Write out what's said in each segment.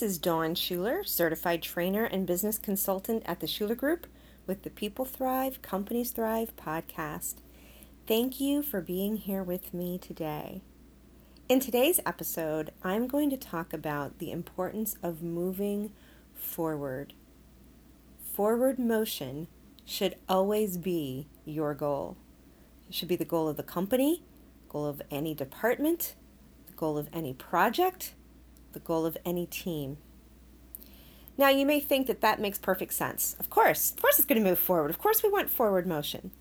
This is Dawn Shuler, certified trainer and business consultant at the Shuler Group with the People Thrive, Companies Thrive podcast. Thank you for being here with me today. In today's episode, I'm going to talk about the importance of moving forward. Forward motion should always be your goal. It should be the goal of the company, goal of any department, the goal of any project, the goal of any team. Now, you may think that that makes perfect sense. Of course, of course, it's going to move forward. Of course, we want forward motion.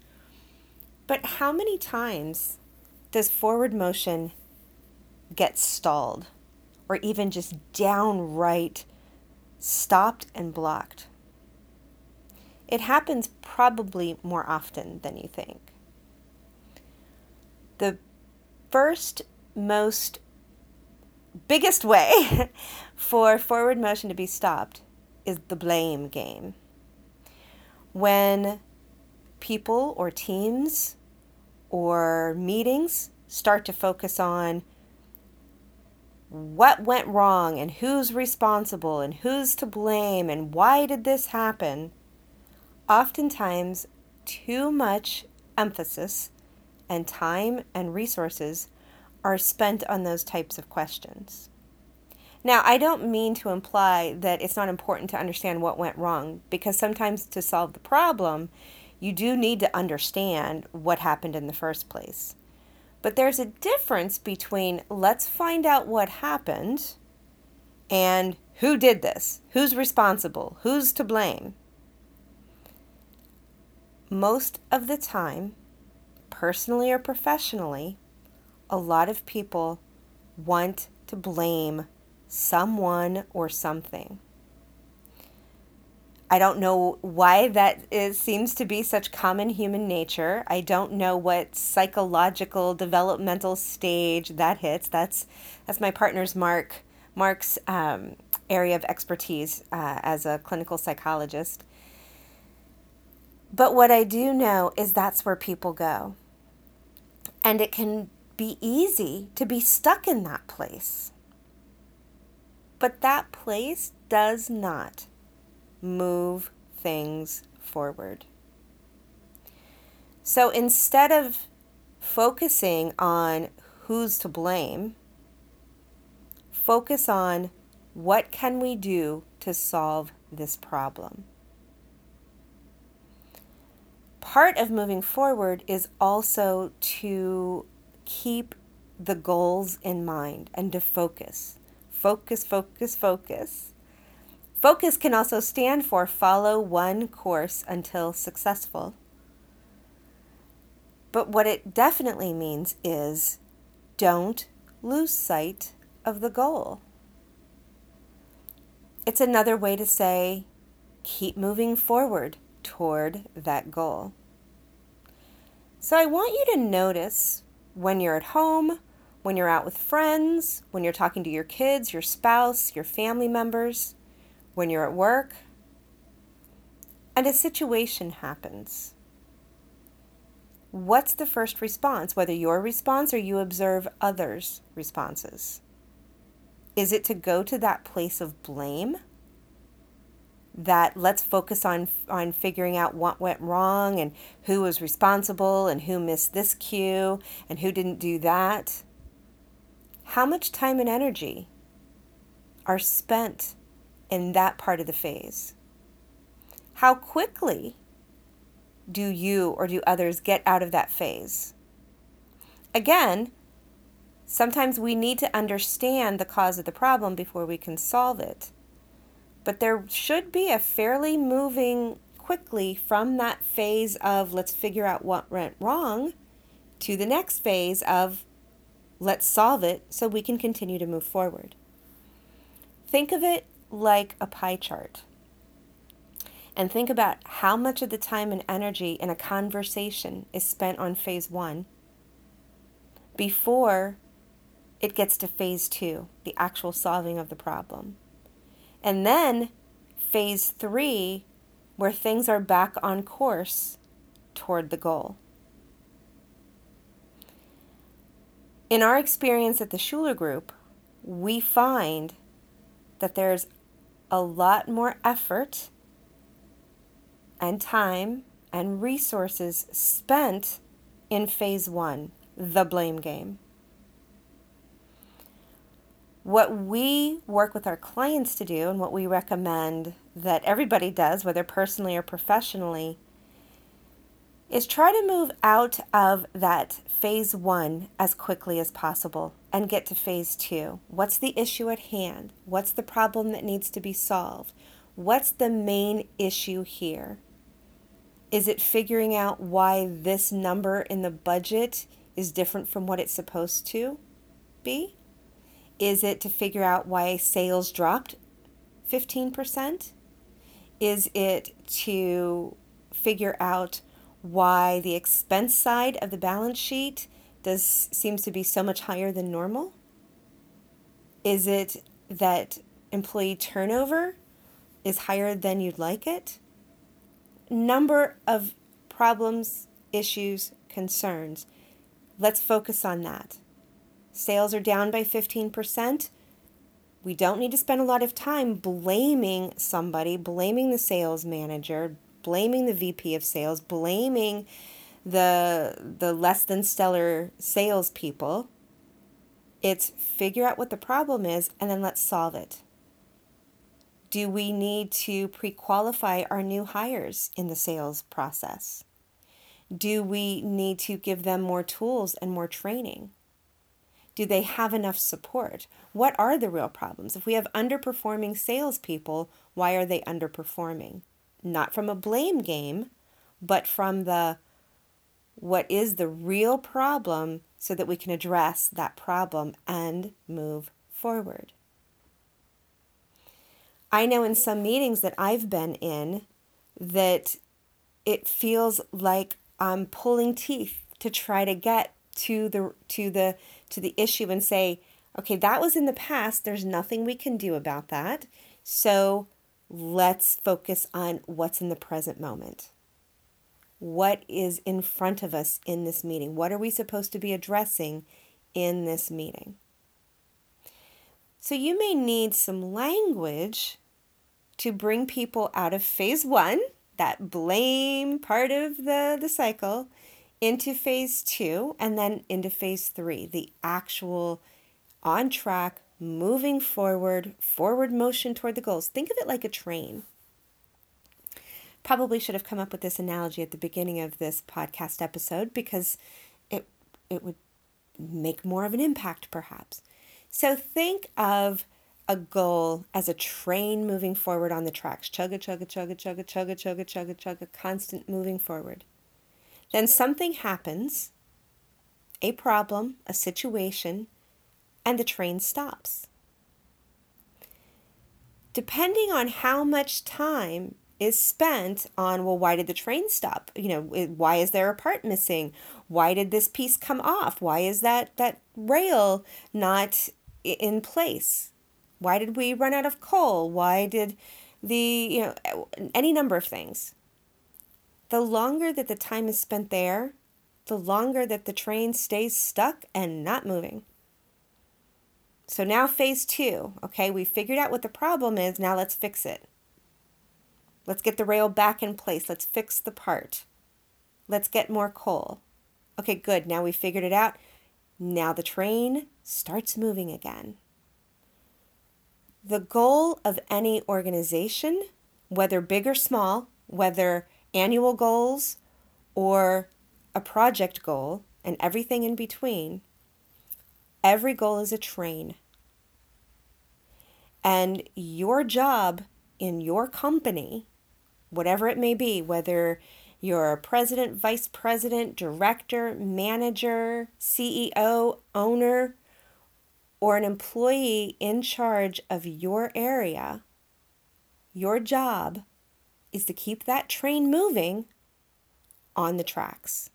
But how many times does forward motion get stalled or even just downright stopped and blocked? It happens probably more often than you think. The first most biggest way for forward motion to be stopped is the blame game. When people or teams or meetings start to focus on what went wrong and who's responsible and who's to blame and why did this happen, oftentimes too much emphasis and time and resources are spent on those types of questions. Now, I don't mean to imply that it's not important to understand what went wrong, because sometimes to solve the problem, you do need to understand what happened in the first place. But there's a difference between let's find out what happened and who did this, who's responsible, who's to blame. Most of the time, personally or professionally, a lot of people want to blame someone or something. I don't know why that is, seems to be such common human nature. I don't know what psychological developmental stage that hits. That's that's my partner's Mark Mark's um, area of expertise uh, as a clinical psychologist. But what I do know is that's where people go, and it can be easy to be stuck in that place. But that place does not move things forward. So instead of focusing on who's to blame, focus on what can we do to solve this problem. Part of moving forward is also to keep the goals in mind and to focus. Focus, focus, focus. Focus can also stand for follow one course until successful. But what it definitely means is don't lose sight of the goal. It's another way to say keep moving forward toward that goal. So I want you to notice when you're at home, when you're out with friends, when you're talking to your kids, your spouse, your family members, when you're at work, and a situation happens. What's the first response, whether your response or you observe others' responses? Is it to go to that place of blame? That let's focus on on figuring out what went wrong and who was responsible and who missed this cue and who didn't do that. How much time and energy are spent in that part of the phase? How quickly do you or do others get out of that phase? Again sometimes we need to understand the cause of the problem before we can solve it but there should be a fairly moving quickly from that phase of let's figure out what went wrong to the next phase of let's solve it so we can continue to move forward. Think of it like a pie chart. And think about how much of the time and energy in a conversation is spent on phase one before it gets to phase two, the actual solving of the problem. And then phase three, where things are back on course toward the goal. In our experience at the Shuler Group, we find that there's a lot more effort and time and resources spent in phase one, the blame game. What we work with our clients to do, and what we recommend that everybody does, whether personally or professionally, is try to move out of that phase one as quickly as possible and get to phase two. What's the issue at hand? What's the problem that needs to be solved? What's the main issue here? Is it figuring out why this number in the budget is different from what it's supposed to be? Is it to figure out why sales dropped 15%? Is it to figure out why the expense side of the balance sheet does seems to be so much higher than normal? Is it that employee turnover is higher than you'd like it? Number of problems, issues, concerns. Let's focus on that. Sales are down by 15%. We don't need to spend a lot of time blaming somebody, blaming the sales manager, blaming the VP of sales, blaming the the less than stellar salespeople. It's figure out what the problem is and then let's solve it. Do we need to pre qualify our new hires in the sales process? Do we need to give them more tools and more training? Do they have enough support? What are the real problems? If we have underperforming salespeople, why are they underperforming? not from a blame game, but from the what is the real problem so that we can address that problem and move forward. I know in some meetings that I've been in that it feels like I'm pulling teeth to try to get to the to the to the issue and say, okay, that was in the past, there's nothing we can do about that. So let's focus on what's in the present moment. What is in front of us in this meeting? What are we supposed to be addressing in this meeting? So, you may need some language to bring people out of phase one, that blame part of the, the cycle, into phase two, and then into phase three, the actual on track moving forward, forward motion toward the goals. Think of it like a train. Probably should have come up with this analogy at the beginning of this podcast episode because it it would make more of an impact perhaps. So think of a goal as a train moving forward on the tracks. Chugga chugga chugga chugga chugga chugga chugga chugga constant moving forward. Then something happens, a problem, a situation, and the train stops. Depending on how much time is spent on, well, why did the train stop? You know, why is there a part missing? Why did this piece come off? Why is that, that rail not in place? Why did we run out of coal? Why did the, you know, any number of things. The longer that the time is spent there, the longer that the train stays stuck and not moving. So now phase two, okay, we figured out what the problem is. Now let's fix it. Let's get the rail back in place. Let's fix the part. Let's get more coal. Okay, good. Now we figured it out. Now the train starts moving again. The goal of any organization, whether big or small, whether annual goals or a project goal, and everything in between, Every goal is a train. And your job in your company, whatever it may be, whether you're a president, vice president, director, manager, CEO, owner, or an employee in charge of your area, your job is to keep that train moving on the tracks.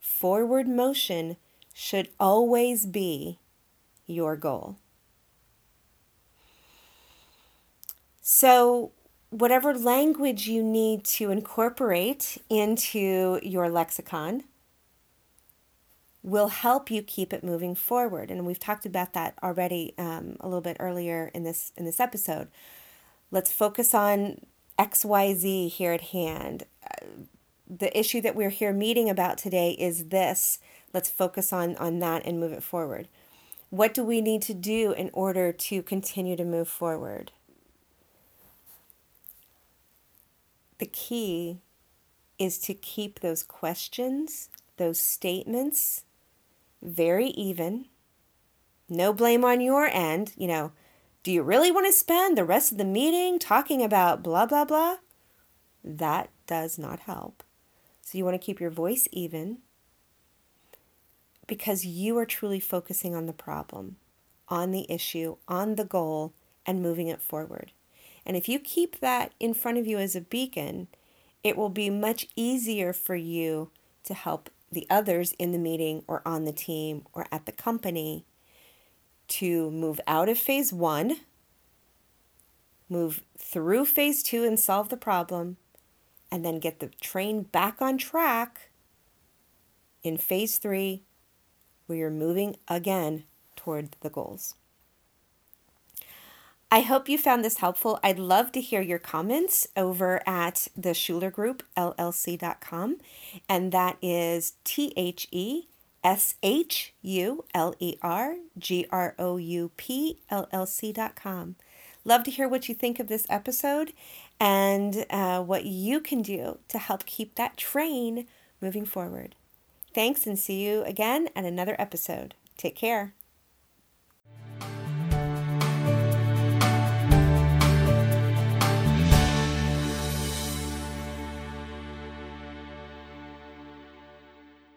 Forward motion should always be your goal. So, whatever language you need to incorporate into your lexicon, will help you keep it moving forward. And we've talked about that already um, a little bit earlier in this in this episode. Let's focus on X Y Z here at hand. Uh, the issue that we're here meeting about today is this. Let's focus on on that and move it forward. What do we need to do in order to continue to move forward? The key is to keep those questions, those statements very even. No blame on your end. You know, do you really want to spend the rest of the meeting talking about blah, blah, blah? That does not help. So you want to keep your voice even because you are truly focusing on the problem, on the issue, on the goal, and moving it forward. And if you keep that in front of you as a beacon, it will be much easier for you to help the others in the meeting or on the team or at the company to move out of phase one, move through phase two and solve the problem, and then get the train back on track in phase three, where you're moving again toward the goals. I hope you found this helpful. I'd love to hear your comments over at the Shuler Group, LLC.com. And that is T H E S H U L E R G R O U P L L C.com. Love to hear what you think of this episode and uh, what you can do to help keep that train moving forward. Thanks and see you again at another episode. Take care.